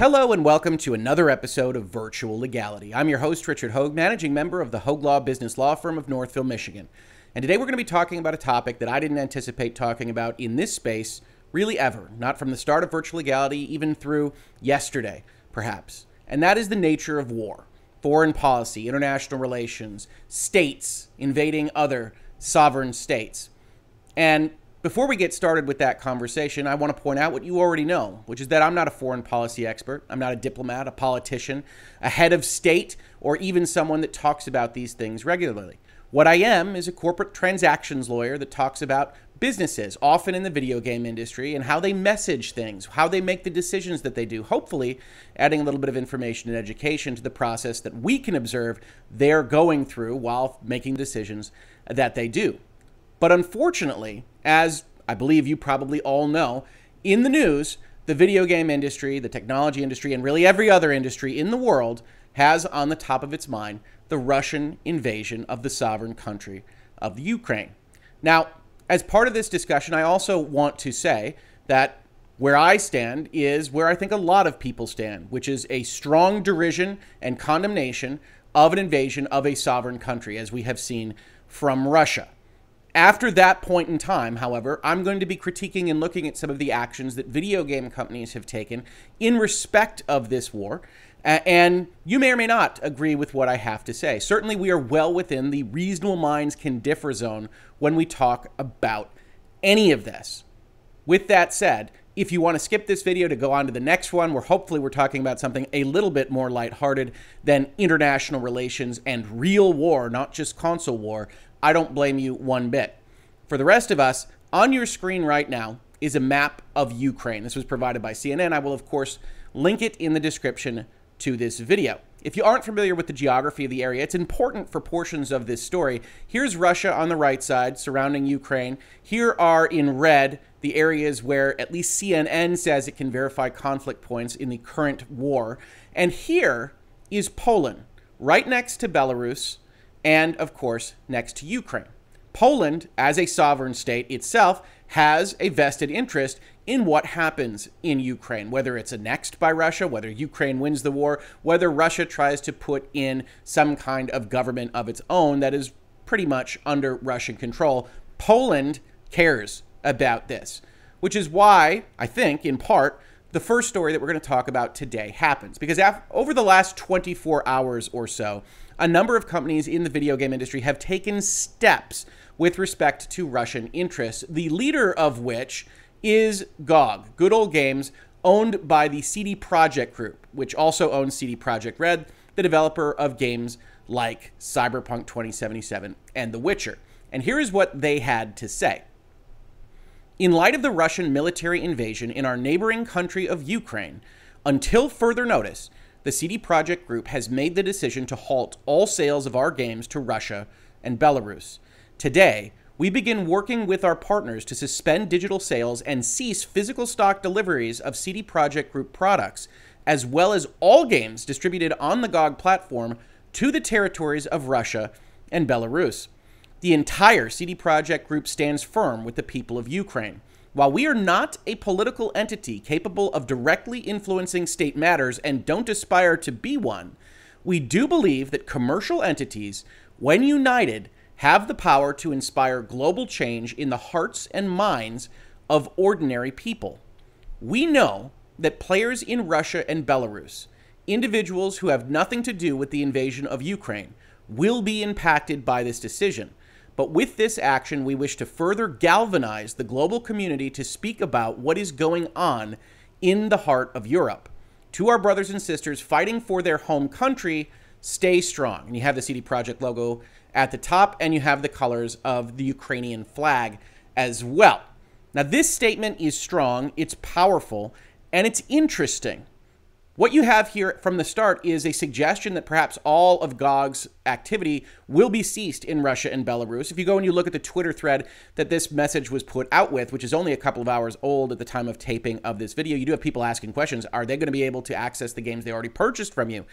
Hello and welcome to another episode of Virtual Legality. I'm your host, Richard Hoeg, managing member of the Hoeg Law Business Law Firm of Northville, Michigan. And today we're going to be talking about a topic that I didn't anticipate talking about in this space really ever, not from the start of Virtual Legality, even through yesterday, perhaps. And that is the nature of war, foreign policy, international relations, states invading other sovereign states. And before we get started with that conversation, I want to point out what you already know, which is that I'm not a foreign policy expert. I'm not a diplomat, a politician, a head of state, or even someone that talks about these things regularly. What I am is a corporate transactions lawyer that talks about businesses, often in the video game industry, and how they message things, how they make the decisions that they do, hopefully adding a little bit of information and education to the process that we can observe they're going through while making decisions that they do. But unfortunately, as I believe you probably all know, in the news, the video game industry, the technology industry, and really every other industry in the world has on the top of its mind the Russian invasion of the sovereign country of the Ukraine. Now, as part of this discussion, I also want to say that where I stand is where I think a lot of people stand, which is a strong derision and condemnation of an invasion of a sovereign country, as we have seen from Russia. After that point in time, however, I'm going to be critiquing and looking at some of the actions that video game companies have taken in respect of this war. And you may or may not agree with what I have to say. Certainly, we are well within the reasonable minds can differ zone when we talk about any of this. With that said, if you want to skip this video to go on to the next one, where hopefully we're talking about something a little bit more lighthearted than international relations and real war, not just console war, I don't blame you one bit. For the rest of us, on your screen right now is a map of Ukraine. This was provided by CNN. I will, of course, link it in the description to this video. If you aren't familiar with the geography of the area, it's important for portions of this story. Here's Russia on the right side surrounding Ukraine. Here are in red the areas where at least CNN says it can verify conflict points in the current war. And here is Poland, right next to Belarus, and, of course, next to Ukraine. Poland, as a sovereign state itself, has a vested interest in what happens in Ukraine, whether it's annexed by Russia, whether Ukraine wins the war, whether Russia tries to put in some kind of government of its own that is pretty much under Russian control. Poland cares about this, which is why, I think, in part, the first story that we're going to talk about today happens. Because after, over the last 24 hours or so, a number of companies in the video game industry have taken steps with respect to Russian interests, the leader of which is GOG, Good Old Games, owned by the CD Projekt Group, which also owns CD Projekt Red, the developer of games like Cyberpunk 2077 and The Witcher. And here is what they had to say. In light of the Russian military invasion in our neighboring country of Ukraine, until further notice, the CD Projekt Group has made the decision to halt all sales of our games to Russia and Belarus. Today, we begin working with our partners to suspend digital sales and cease physical stock deliveries of CD Projekt Group products, as well as all games distributed on the GOG platform to the territories of Russia and Belarus. The entire CD Projekt Group stands firm with the people of Ukraine. While we are not a political entity capable of directly influencing state matters and don't aspire to be one, we do believe that commercial entities, when united, have the power to inspire global change in the hearts and minds of ordinary people. We know that players in Russia and Belarus, individuals who have nothing to do with the invasion of Ukraine, will be impacted by this decision. But with this action, we wish to further galvanize the global community to speak about what is going on in the heart of Europe. To our brothers and sisters fighting for their home country, stay strong. And you have the CD Projekt logo at the top, and you have the colors of the Ukrainian flag as well. Now, this statement is strong, it's powerful, and it's interesting. What you have here from the start is a suggestion that perhaps all of GOG's activity will be ceased in Russia and Belarus. If you go and you look at the Twitter thread that this message was put out with, which is only a couple of hours old at the time of taping of this video, you do have people asking questions. Are they going to be able to access the games they already purchased from you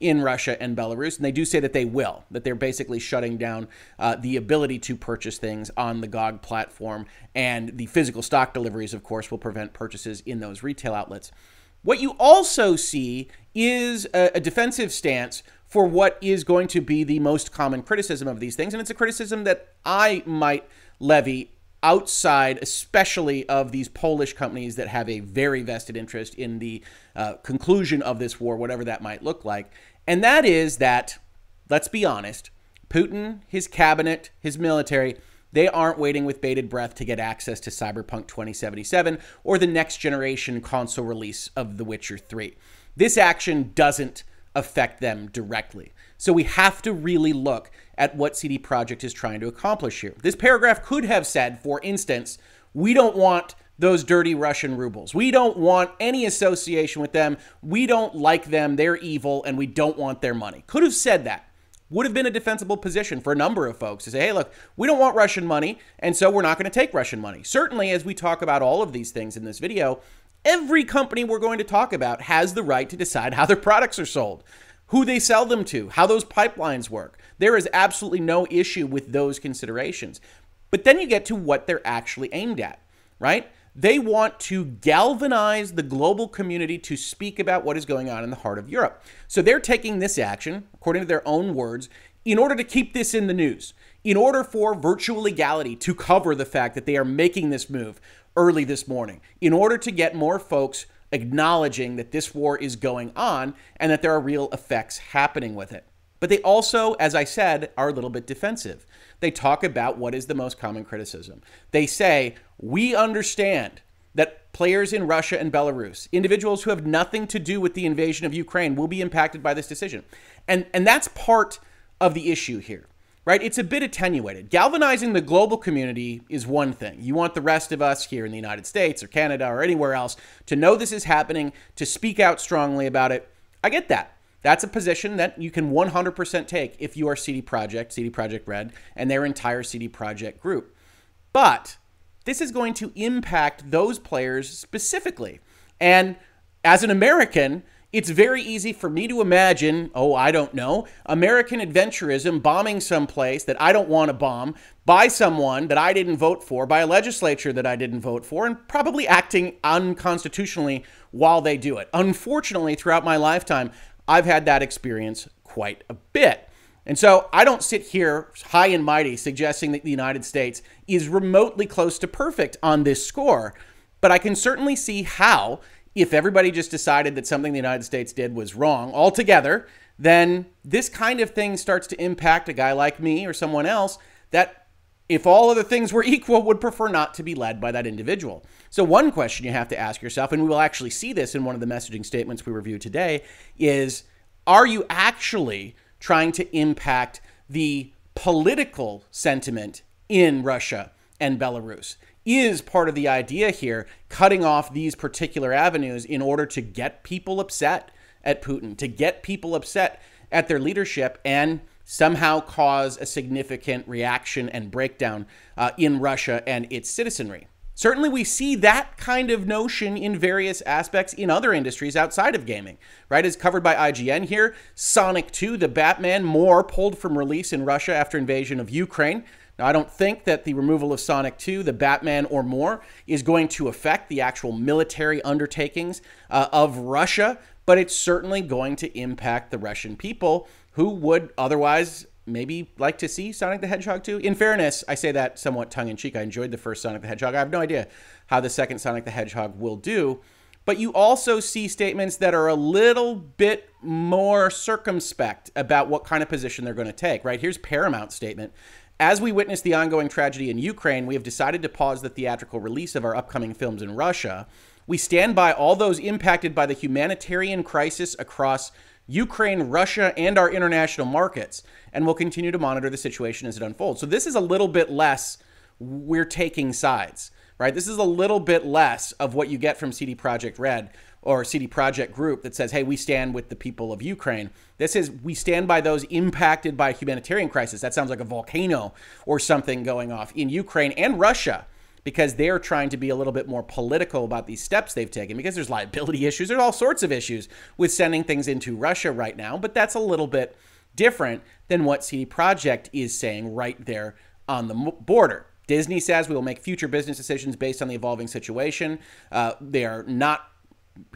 in Russia and Belarus? And they do say that they will, that they're basically shutting down uh, the ability to purchase things on the GOG platform. And the physical stock deliveries, of course, will prevent purchases in those retail outlets. What you also see is a, a defensive stance for what is going to be the most common criticism of these things. And it's a criticism that I might levy outside, especially of these Polish companies that have a very vested interest in the uh, conclusion of this war, whatever that might look like. And that is that, let's be honest, Putin, his cabinet, his military, they aren't waiting with bated breath to get access to Cyberpunk 2077 or the next generation console release of The Witcher 3. This action doesn't affect them directly. So we have to really look at what CD Projekt is trying to accomplish here. This paragraph could have said, for instance, we don't want those dirty Russian rubles. We don't want any association with them. We don't like them. They're evil and we don't want their money. Could have said that would have been a defensible position for a number of folks to say, hey, look, we don't want Russian money, and so we're not going to take Russian money. Certainly, as we talk about all of these things in this video, every company we're going to talk about has the right to decide how their products are sold, who they sell them to, how those pipelines work. There is absolutely no issue with those considerations. But then you get to what they're actually aimed at, right? They want to galvanize the global community to speak about what is going on in the heart of Europe. So they're taking this action, according to their own words, in order to keep this in the news, in order for virtual legality to cover the fact that they are making this move early this morning, in order to get more folks acknowledging that this war is going on and that there are real effects happening with it. But they also, as I said, are a little bit defensive. They talk about what is the most common criticism. They say, We understand that players in Russia and Belarus, individuals who have nothing to do with the invasion of Ukraine, will be impacted by this decision. And, and that's part of the issue here, right? It's a bit attenuated. Galvanizing the global community is one thing. You want the rest of us here in the United States or Canada or anywhere else to know this is happening, to speak out strongly about it. I get that. That's a position that you can 100% take if you are CD Projekt, CD Projekt Red, and their entire CD Projekt group. But this is going to impact those players specifically. And as an American, it's very easy for me to imagine, oh, I don't know, American adventurism bombing someplace that I don't want to bomb by someone that I didn't vote for, by a legislature that I didn't vote for, and probably acting unconstitutionally while they do it. Unfortunately, throughout my lifetime, I've had that experience quite a bit. And so I don't sit here high and mighty suggesting that the United States is remotely close to perfect on this score. But I can certainly see how, if everybody just decided that something the United States did was wrong altogether, then this kind of thing starts to impact a guy like me or someone else that if all other things were equal, would prefer not to be led by that individual. So, one question you have to ask yourself, and we will actually see this in one of the messaging statements we review today, is are you actually trying to impact the political sentiment in Russia and Belarus? Is part of the idea here cutting off these particular avenues in order to get people upset at Putin, to get people upset at their leadership, and somehow cause a significant reaction and breakdown uh, in Russia and its citizenry. Certainly, we see that kind of notion in various aspects in other industries outside of gaming, right? As covered by IGN here, Sonic 2, the Batman, more pulled from release in Russia after invasion of Ukraine. Now, I don't think that the removal of Sonic 2, the Batman or more, is going to affect the actual military undertakings uh, of Russia, but it's certainly going to impact the Russian people who would otherwise maybe like to see Sonic the Hedgehog 2. In fairness, I say that somewhat tongue in cheek. I enjoyed the first Sonic the Hedgehog. I have no idea how the second Sonic the Hedgehog will do. But you also see statements that are a little bit more circumspect about what kind of position they're going to take, right? Here's Paramount's statement. As we witness the ongoing tragedy in Ukraine, we have decided to pause the theatrical release of our upcoming films in Russia. We stand by all those impacted by the humanitarian crisis across Ukraine, Russia, and our international markets, and we'll continue to monitor the situation as it unfolds. So this is a little bit less we're taking sides, right? This is a little bit less of what you get from CD Projekt Red or CD Projekt Group that says, "Hey, we stand with the people of Ukraine." This is we stand by those impacted by a humanitarian crisis. That sounds like a volcano or something going off in Ukraine and Russia because they're trying to be a little bit more political about these steps they've taken because there's liability issues, there's all sorts of issues with sending things into Russia right now, but that's a little bit different than what CD Projekt is saying right there on the border. Disney says we will make future business decisions based on the evolving situation. Uh, they are not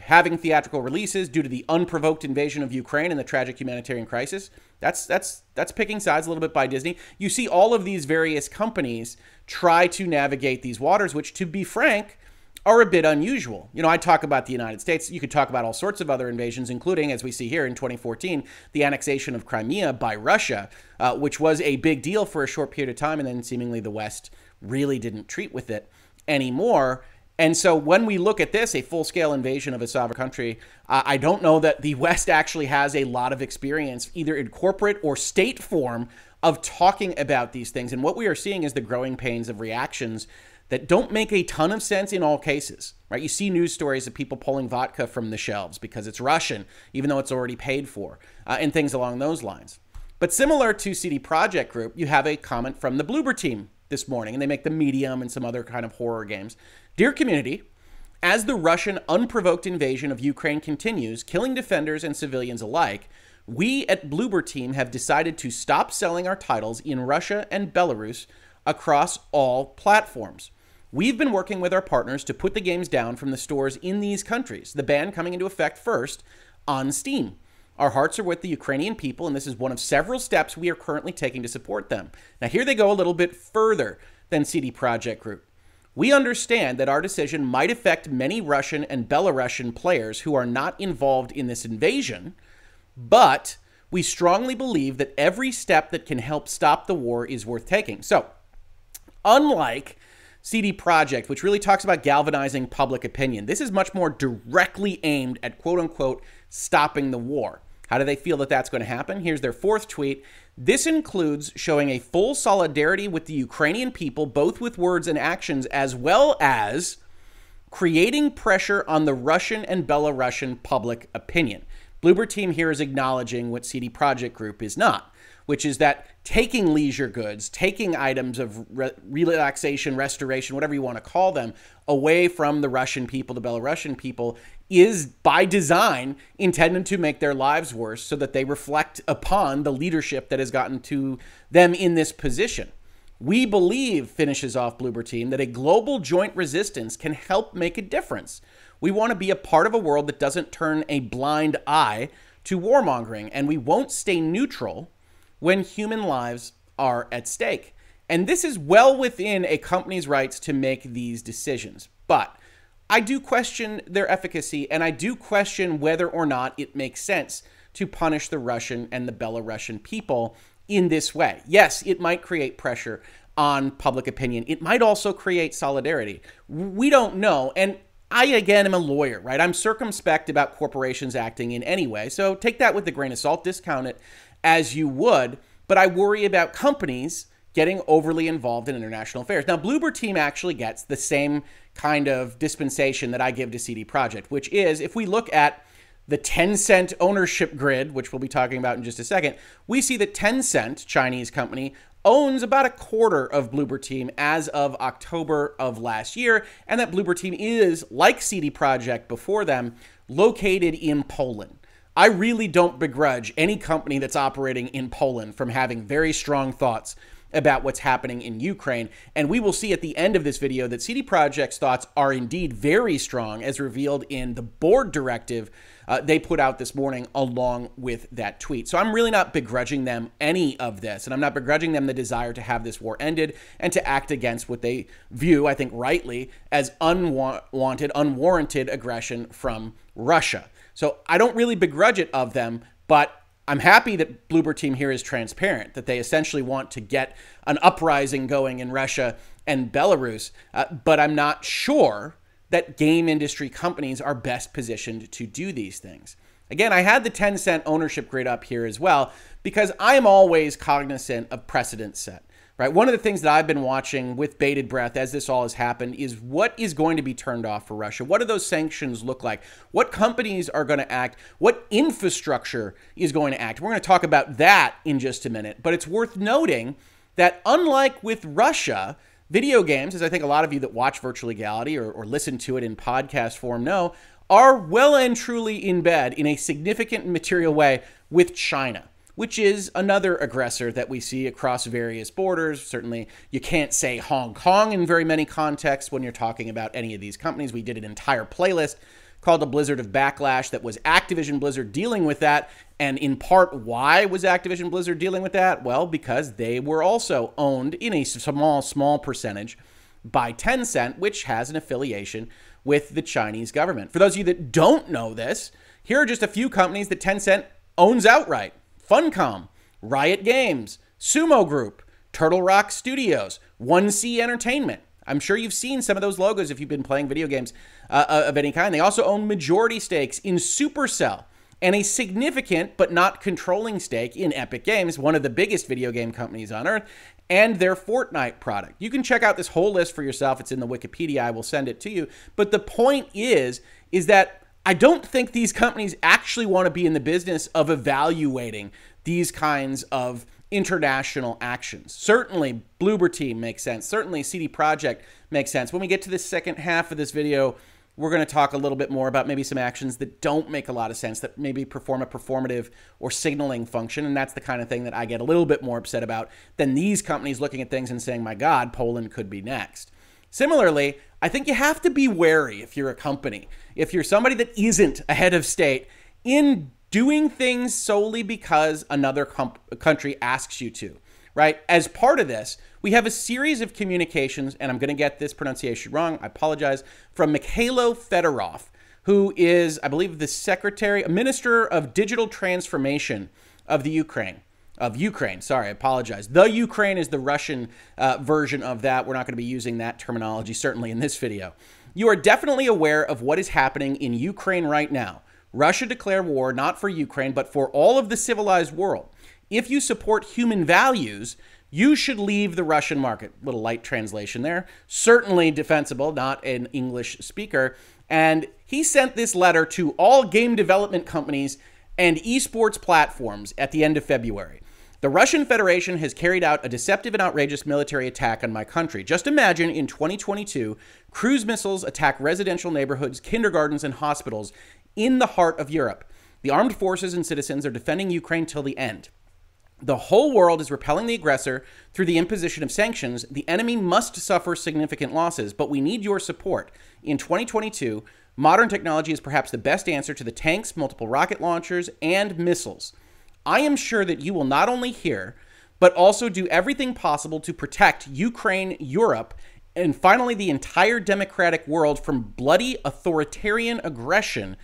having theatrical releases due to the unprovoked invasion of Ukraine and the tragic humanitarian crisis. That's that's that's picking sides a little bit by Disney. You see all of these various companies try to navigate these waters, which, to be frank, are a bit unusual. You know, I talk about the United States. You could talk about all sorts of other invasions, including, as we see here in 2014, the annexation of Crimea by Russia, uh, which was a big deal for a short period of time, and then seemingly the West really didn't treat with it anymore. And so when we look at this, a full scale invasion of a sovereign country, uh, I don't know that the West actually has a lot of experience, either in corporate or state form, of talking about these things. And what we are seeing is the growing pains of reactions that don't make a ton of sense in all cases, right? You see news stories of people pulling vodka from the shelves because it's Russian, even though it's already paid for, uh, and things along those lines. But similar to CD Projekt Group, you have a comment from the Bloober team this morning, and they make the Medium and some other kind of horror games. Dear community, as the Russian unprovoked invasion of Ukraine continues, killing defenders and civilians alike, we at Bloober Team have decided to stop selling our titles in Russia and Belarus across all platforms. We've been working with our partners to put the games down from the stores in these countries, the ban coming into effect first on Steam. Our hearts are with the Ukrainian people, and this is one of several steps we are currently taking to support them. Now, here they go a little bit further than CD Projekt Group. We understand that our decision might affect many Russian and Belarusian players who are not involved in this invasion, but we strongly believe that every step that can help stop the war is worth taking. So, unlike CD Projekt, which really talks about galvanizing public opinion. This is much more directly aimed at quote unquote stopping the war. How do they feel that that's going to happen? Here's their fourth tweet. This includes showing a full solidarity with the Ukrainian people, both with words and actions, as well as creating pressure on the Russian and Belarusian public opinion. Bloober Team here is acknowledging what CD Projekt Group is not which is that taking leisure goods, taking items of re- relaxation, restoration, whatever you want to call them, away from the Russian people, the Belarusian people, is by design intended to make their lives worse so that they reflect upon the leadership that has gotten to them in this position. We believe, finishes off Bloober Team, that a global joint resistance can help make a difference. We want to be a part of a world that doesn't turn a blind eye to warmongering, and we won't stay neutral when human lives are at stake. And this is well within a company's rights to make these decisions. But I do question their efficacy, and I do question whether or not it makes sense to punish the Russian and the Belarusian people in this way. Yes, it might create pressure on public opinion. It might also create solidarity. We don't know. And I, again, am a lawyer, right? I'm circumspect about corporations acting in any way. So take that with a grain of salt, discount it as you would, but I worry about companies getting overly involved in international affairs. Now, Bloober Team actually gets the same kind of dispensation that I give to CD Projekt, which is if we look at the Tencent ownership grid, which we'll be talking about in just a second, we see that Tencent, Chinese company, owns about a quarter of Bloober Team as of October of last year, and that Bloober Team is, like CD Projekt before them, located in Poland. I really don't begrudge any company that's operating in Poland from having very strong thoughts about what's happening in Ukraine. And we will see at the end of this video that CD Projekt's thoughts are indeed very strong, as revealed in the board directive uh, they put out this morning along with that tweet. So I'm really not begrudging them any of this. And I'm not begrudging them the desire to have this war ended and to act against what they view, I think rightly, as unwanted, unwarranted aggression from Russia. So I don't really begrudge it of them, but I'm happy that Bloober Team here is transparent, that they essentially want to get an uprising going in Russia and Belarus, uh, but I'm not sure that game industry companies are best positioned to do these things. Again, I had the Tencent ownership grid up here as well because I am always cognizant of precedent set right? One of the things that I've been watching with bated breath as this all has happened is what is going to be turned off for Russia? What do those sanctions look like? What companies are going to act? What infrastructure is going to act? We're going to talk about that in just a minute. But it's worth noting that unlike with Russia, video games, as I think a lot of you that watch Virtual Legality or, or listen to it in podcast form know, are well and truly in bed in a significant material way with China which is another aggressor that we see across various borders. Certainly, you can't say Hong Kong in very many contexts when you're talking about any of these companies. We did an entire playlist called a blizzard of backlash that was Activision Blizzard dealing with that. And in part, why was Activision Blizzard dealing with that? Well, because they were also owned in a small, small percentage by Tencent, which has an affiliation with the Chinese government. For those of you that don't know this, here are just a few companies that Tencent owns outright Funcom, Riot Games, Sumo Group, Turtle Rock Studios, 1C Entertainment. I'm sure you've seen some of those logos if you've been playing video games uh, uh, of any kind. They also own majority stakes in Supercell and a significant but not controlling stake in Epic Games, one of the biggest video game companies on earth, and their Fortnite product. You can check out this whole list for yourself. It's in the Wikipedia. I will send it to you. But the point is is that I don't think these companies actually want to be in the business of evaluating these kinds of international actions. Certainly, Bloober Team makes sense. Certainly, CD Projekt makes sense. When we get to the second half of this video, we're going to talk a little bit more about maybe some actions that don't make a lot of sense, that maybe perform a performative or signaling function. And that's the kind of thing that I get a little bit more upset about than these companies looking at things and saying, my God, Poland could be next. Similarly, I think you have to be wary if you're a company, if you're somebody that isn't a head of state, in doing things solely because another country asks you to, right? As part of this, we have a series of communications, and I'm going to get this pronunciation wrong. I apologize. From Mikhailo Fedorov, who is, I believe, the secretary, a minister of digital transformation of the Ukraine. Of Ukraine, sorry, I apologize. The Ukraine is the Russian uh, version of that. We're not going to be using that terminology, certainly in this video. You are definitely aware of what is happening in Ukraine right now. Russia declared war not for Ukraine, but for all of the civilized world. If you support human values, you should leave the Russian market. Little light translation there. Certainly defensible, not an English speaker. And he sent this letter to all game development companies and esports platforms at the end of February. The Russian Federation has carried out a deceptive and outrageous military attack on my country. Just imagine in 2022, cruise missiles attack residential neighborhoods, kindergartens, and hospitals in the heart of Europe. The armed forces and citizens are defending Ukraine till the end. The whole world is repelling the aggressor through the imposition of sanctions. The enemy must suffer significant losses, but we need your support. In 2022, modern technology is perhaps the best answer to the tanks, multiple rocket launchers, and missiles. I am sure that you will not only hear, but also do everything possible to protect Ukraine, Europe, and finally the entire democratic world from bloody authoritarian aggression.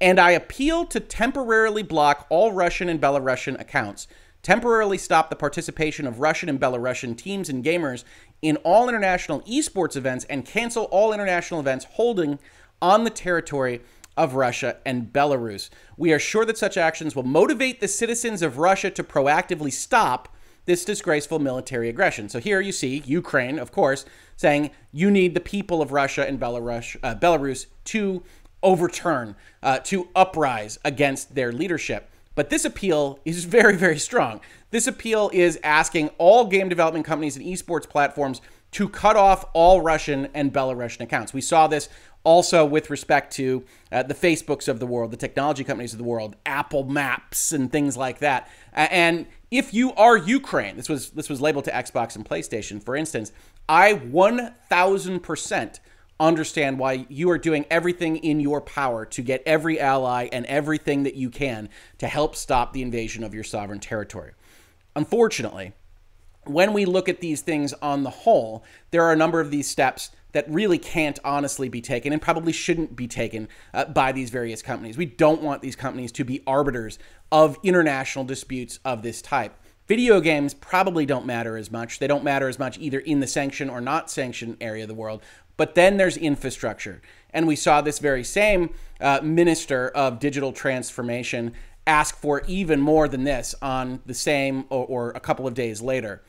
And I appeal to temporarily block all Russian and Belarusian accounts, temporarily stop the participation of Russian and Belarusian teams and gamers in all international esports events, and cancel all international events holding on the territory of Russia and Belarus. We are sure that such actions will motivate the citizens of Russia to proactively stop this disgraceful military aggression. So here you see Ukraine, of course, saying you need the people of Russia and Belarus, uh, Belarus to overturn, uh, to uprise against their leadership. But this appeal is very, very strong. This appeal is asking all game development companies and esports platforms to cut off all Russian and Belarusian accounts. We saw this also with respect to uh, the Facebooks of the world, the technology companies of the world, Apple Maps, and things like that. and if you are Ukraine, this was this was labeled to Xbox and PlayStation, for instance, I 1,000% understand why you are doing everything in your power to get every ally and everything that you can to help stop the invasion of your sovereign territory. Unfortunately, when we look at these things on the whole, there are a number of these steps that really can't honestly be taken and probably shouldn't be taken uh, by these various companies. We don't want these companies to be arbiters of international disputes of this type. Video games probably don't matter as much. They don't matter as much either in the sanction or not sanction area of the world. But then there's infrastructure. And we saw this very same uh, minister of digital transformation ask for even more than this on the same or, or a couple of days later.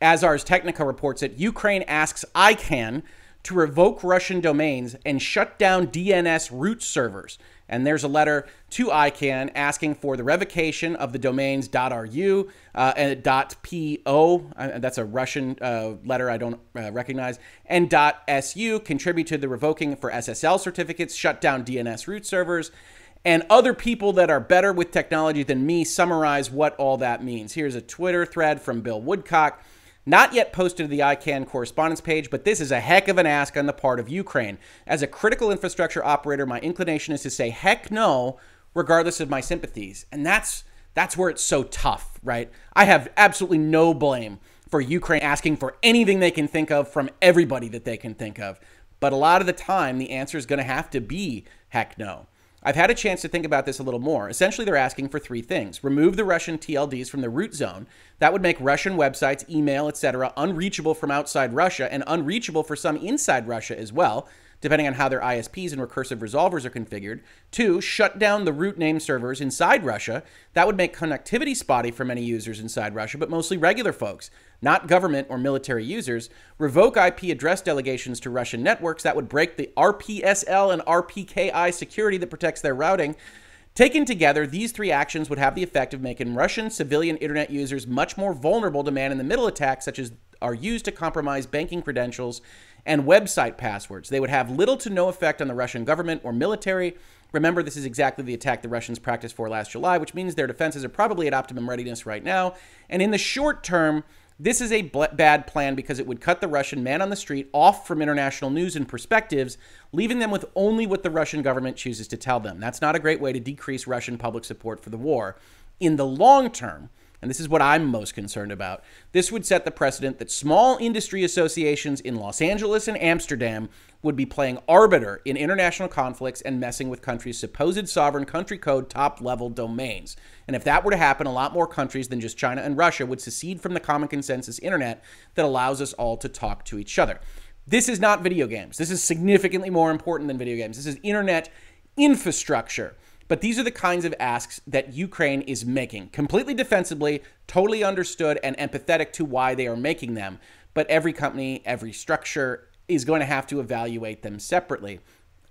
As Ars Technica reports it, Ukraine asks ICANN to revoke Russian domains and shut down DNS root servers. And there's a letter to ICANN asking for the revocation of the domains .ru uh, and .po. Uh, that's a Russian uh, letter I don't uh, recognize. And .su contribute to the revoking for SSL certificates, shut down DNS root servers. And other people that are better with technology than me summarize what all that means. Here's a Twitter thread from Bill Woodcock. Not yet posted to the ICANN correspondence page, but this is a heck of an ask on the part of Ukraine. As a critical infrastructure operator, my inclination is to say heck no, regardless of my sympathies. And that's that's where it's so tough, right? I have absolutely no blame for Ukraine asking for anything they can think of from everybody that they can think of. But a lot of the time, the answer is going to have to be heck no. I've had a chance to think about this a little more. Essentially, they're asking for three things remove the Russian TLDs from the root zone. That would make Russian websites, email, etc., unreachable from outside Russia and unreachable for some inside Russia as well depending on how their ISPs and recursive resolvers are configured. Two, shut down the root name servers inside Russia. That would make connectivity spotty for many users inside Russia, but mostly regular folks, not government or military users. Revoke IP address delegations to Russian networks. That would break the RPSL and RPKI security that protects their routing. Taken together, these three actions would have the effect of making Russian civilian internet users much more vulnerable to man in the middle attacks, such as are used to compromise banking credentials and website passwords. They would have little to no effect on the Russian government or military. Remember, this is exactly the attack the Russians practiced for last July, which means their defenses are probably at optimum readiness right now. And in the short term, this is a bad plan because it would cut the Russian man on the street off from international news and perspectives, leaving them with only what the Russian government chooses to tell them. That's not a great way to decrease Russian public support for the war. In the long term, and this is what I'm most concerned about. This would set the precedent that small industry associations in Los Angeles and Amsterdam would be playing arbiter in international conflicts and messing with countries' supposed sovereign country code top level domains. And if that were to happen, a lot more countries than just China and Russia would secede from the common consensus internet that allows us all to talk to each other. This is not video games. This is significantly more important than video games. This is internet infrastructure. But these are the kinds of asks that Ukraine is making, completely defensively, totally understood, and empathetic to why they are making them. But every company, every structure is going to have to evaluate them separately,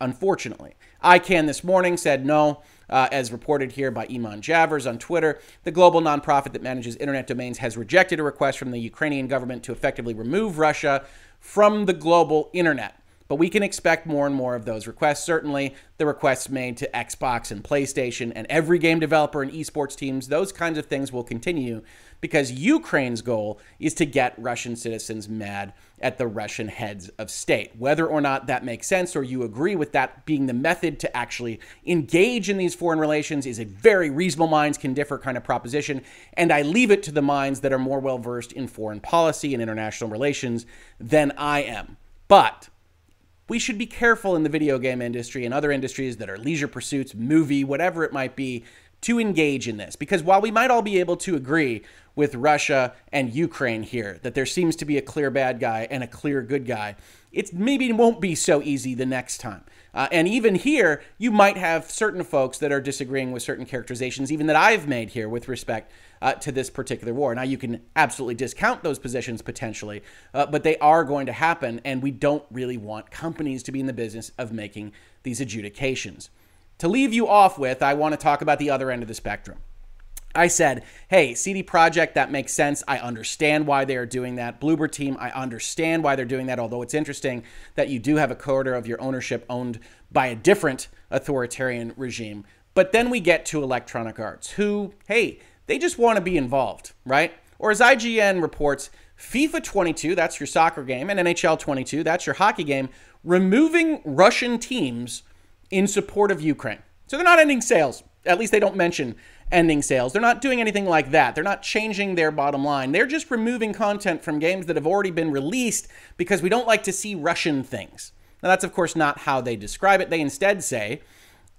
unfortunately. ICANN this morning said no. Uh, as reported here by Eamon Javers on Twitter, the global nonprofit that manages internet domains has rejected a request from the Ukrainian government to effectively remove Russia from the global internet. But we can expect more and more of those requests. Certainly, the requests made to Xbox and PlayStation and every game developer and esports teams, those kinds of things will continue because Ukraine's goal is to get Russian citizens mad at the Russian heads of state. Whether or not that makes sense or you agree with that being the method to actually engage in these foreign relations is a very reasonable minds can differ kind of proposition. And I leave it to the minds that are more well versed in foreign policy and international relations than I am. But we should be careful in the video game industry and other industries that are leisure pursuits, movie, whatever it might be, to engage in this. Because while we might all be able to agree with Russia and Ukraine here that there seems to be a clear bad guy and a clear good guy, it maybe won't be so easy the next time. Uh, and even here, you might have certain folks that are disagreeing with certain characterizations, even that I've made here with respect uh, to this particular war. Now, you can absolutely discount those positions potentially, uh, but they are going to happen, and we don't really want companies to be in the business of making these adjudications. To leave you off with, I want to talk about the other end of the spectrum. I said, hey, CD Projekt, that makes sense. I understand why they are doing that. Bloober Team, I understand why they're doing that, although it's interesting that you do have a quarter of your ownership owned by a different authoritarian regime. But then we get to Electronic Arts, who, hey, they just want to be involved, right? Or as IGN reports, FIFA 22, that's your soccer game, and NHL 22, that's your hockey game, removing Russian teams in support of Ukraine. So they're not ending sales. At least they don't mention ending sales. They're not doing anything like that. They're not changing their bottom line. They're just removing content from games that have already been released because we don't like to see Russian things. Now, that's of course not how they describe it. They instead say,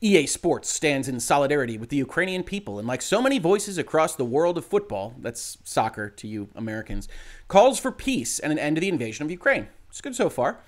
EA Sports stands in solidarity with the Ukrainian people and, like so many voices across the world of football, that's soccer to you Americans, calls for peace and an end to the invasion of Ukraine. It's good so far.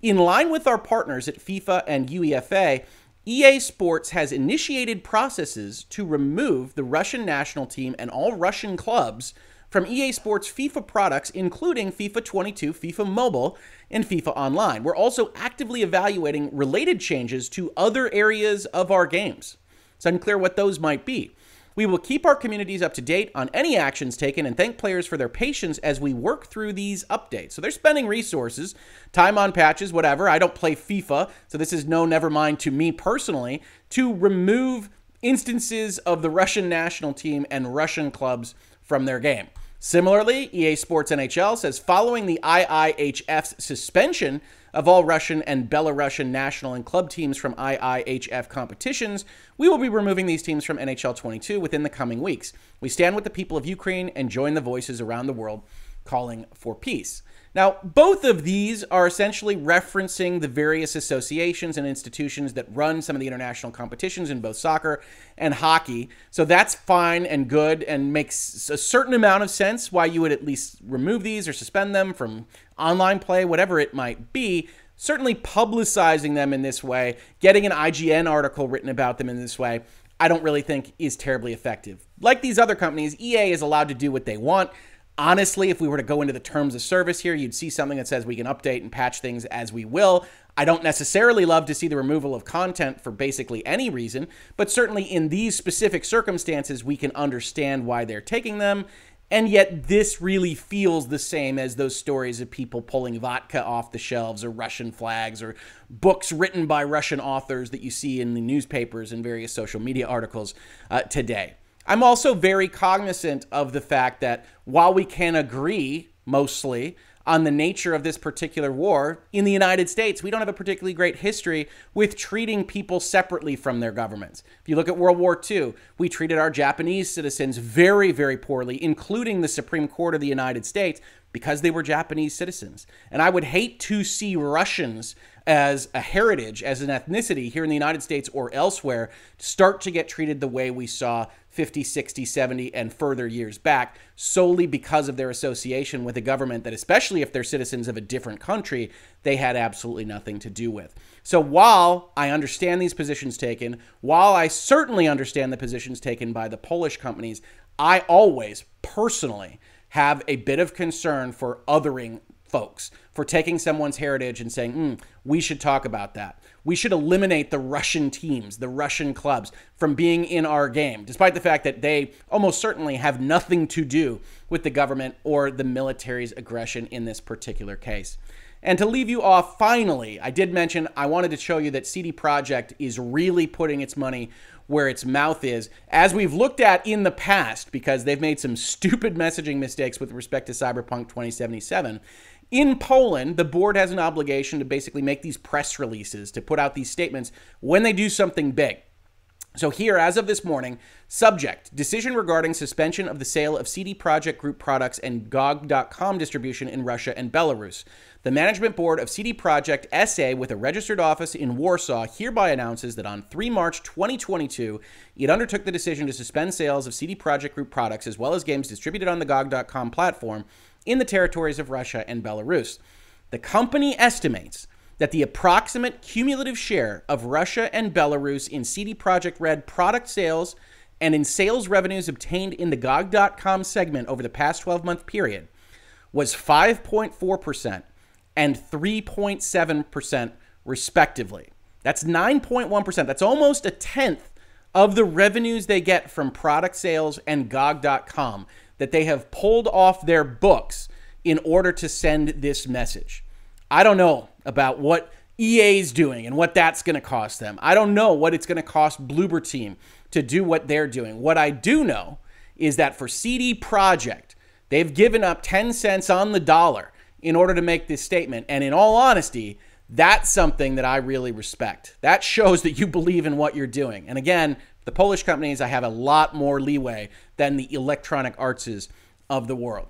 In line with our partners at FIFA and UEFA, EA Sports has initiated processes to remove the Russian national team and all Russian clubs from EA Sports FIFA products, including FIFA 22, FIFA Mobile, and FIFA Online. We're also actively evaluating related changes to other areas of our games. It's unclear what those might be. We will keep our communities up to date on any actions taken and thank players for their patience as we work through these updates. So they're spending resources, time on patches, whatever. I don't play FIFA, so this is no never mind to me personally, to remove instances of the Russian national team and Russian clubs from their game. Similarly, EA Sports NHL says following the IIHF's suspension of all Russian and Belarusian national and club teams from IIHF competitions, we will be removing these teams from NHL 22 within the coming weeks. We stand with the people of Ukraine and join the voices around the world calling for peace. Now, both of these are essentially referencing the various associations and institutions that run some of the international competitions in both soccer and hockey. So that's fine and good and makes a certain amount of sense why you would at least remove these or suspend them from online play, whatever it might be. Certainly publicizing them in this way, getting an IGN article written about them in this way, I don't really think is terribly effective. Like these other companies, EA is allowed to do what they want. Honestly, if we were to go into the terms of service here, you'd see something that says we can update and patch things as we will. I don't necessarily love to see the removal of content for basically any reason, but certainly in these specific circumstances, we can understand why they're taking them. And yet, this really feels the same as those stories of people pulling vodka off the shelves or Russian flags or books written by Russian authors that you see in the newspapers and various social media articles uh, today. I'm also very cognizant of the fact that while we can agree mostly on the nature of this particular war, in the United States, we don't have a particularly great history with treating people separately from their governments. If you look at World War II, we treated our Japanese citizens very, very poorly, including the Supreme Court of the United States, because they were Japanese citizens. And I would hate to see Russians as a heritage, as an ethnicity here in the United States or elsewhere, start to get treated the way we saw 50, 60, 70, and further years back solely because of their association with a government that, especially if they're citizens of a different country, they had absolutely nothing to do with. So while I understand these positions taken, while I certainly understand the positions taken by the Polish companies, I always personally have a bit of concern for othering folks, for taking someone's heritage and saying, mm, we should talk about that. We should eliminate the Russian teams, the Russian clubs from being in our game, despite the fact that they almost certainly have nothing to do with the government or the military's aggression in this particular case. And to leave you off, finally, I did mention I wanted to show you that CD Projekt is really putting its money where its mouth is, as we've looked at in the past, because they've made some stupid messaging mistakes with respect to Cyberpunk 2077. In Poland, the board has an obligation to basically make these press releases, to put out these statements when they do something big. So here, as of this morning, subject decision regarding suspension of the sale of CD Projekt Group products and GOG.com distribution in Russia and Belarus. The management board of CD Projekt SA, with a registered office in Warsaw, hereby announces that on 3 March 2022, it undertook the decision to suspend sales of CD Projekt Group products as well as games distributed on the GOG.com platform in the territories of Russia and Belarus. The company estimates that the approximate cumulative share of Russia and Belarus in CD Projekt Red product sales and in sales revenues obtained in the GOG.com segment over the past 12 month period was 5.4% and 3.7%, respectively. That's 9.1%. That's almost a tenth of the revenues they get from product sales and GOG.com that they have pulled off their books in order to send this message. I don't know about what EA's doing and what that's going to cost them. I don't know what it's going to cost Bloober Team to do what they're doing. What I do know is that for CD Projekt, they've given up 10 cents on the dollar in order to make this statement. And in all honesty, that's something that I really respect. That shows that you believe in what you're doing. And again, the Polish companies, I have a lot more leeway than the electronic artses of the world.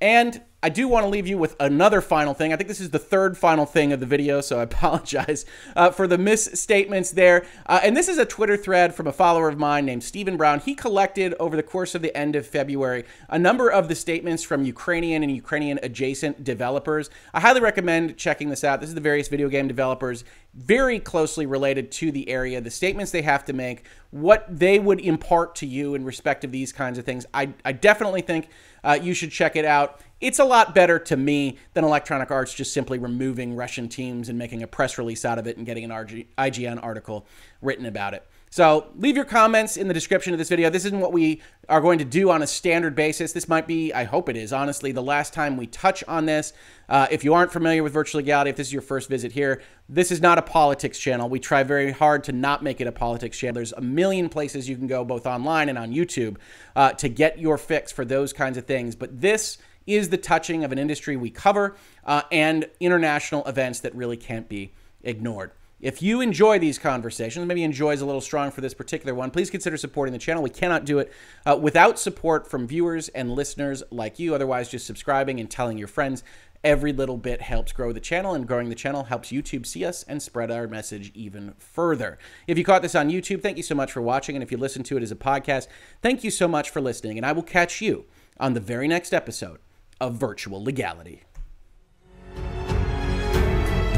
And I do want to leave you with another final thing. I think this is the third final thing of the video, so I apologize uh, for the misstatements there. Uh, and this is a Twitter thread from a follower of mine named Stephen Brown. He collected over the course of the end of February a number of the statements from Ukrainian and Ukrainian adjacent developers. I highly recommend checking this out. This is the various video game developers very closely related to the area, the statements they have to make, what they would impart to you in respect of these kinds of things. I, I definitely think uh, you should check it out. It's a lot better to me than Electronic Arts just simply removing Russian teams and making a press release out of it and getting an RG, IGN article written about it. So leave your comments in the description of this video. This isn't what we are going to do on a standard basis. This might be, I hope it is, honestly, the last time we touch on this. Uh, if you aren't familiar with virtual legality, if this is your first visit here, this is not a politics channel. We try very hard to not make it a politics channel. There's a million places you can go, both online and on YouTube, uh, to get your fix for those kinds of things. But this is the touching of an industry we cover uh, and international events that really can't be ignored. If you enjoy these conversations, maybe enjoy is a little strong for this particular one, please consider supporting the channel. We cannot do it uh, without support from viewers and listeners like you. Otherwise, just subscribing and telling your friends. Every little bit helps grow the channel, and growing the channel helps YouTube see us and spread our message even further. If you caught this on YouTube, thank you so much for watching. And if you listen to it as a podcast, thank you so much for listening. And I will catch you on the very next episode of Virtual Legality.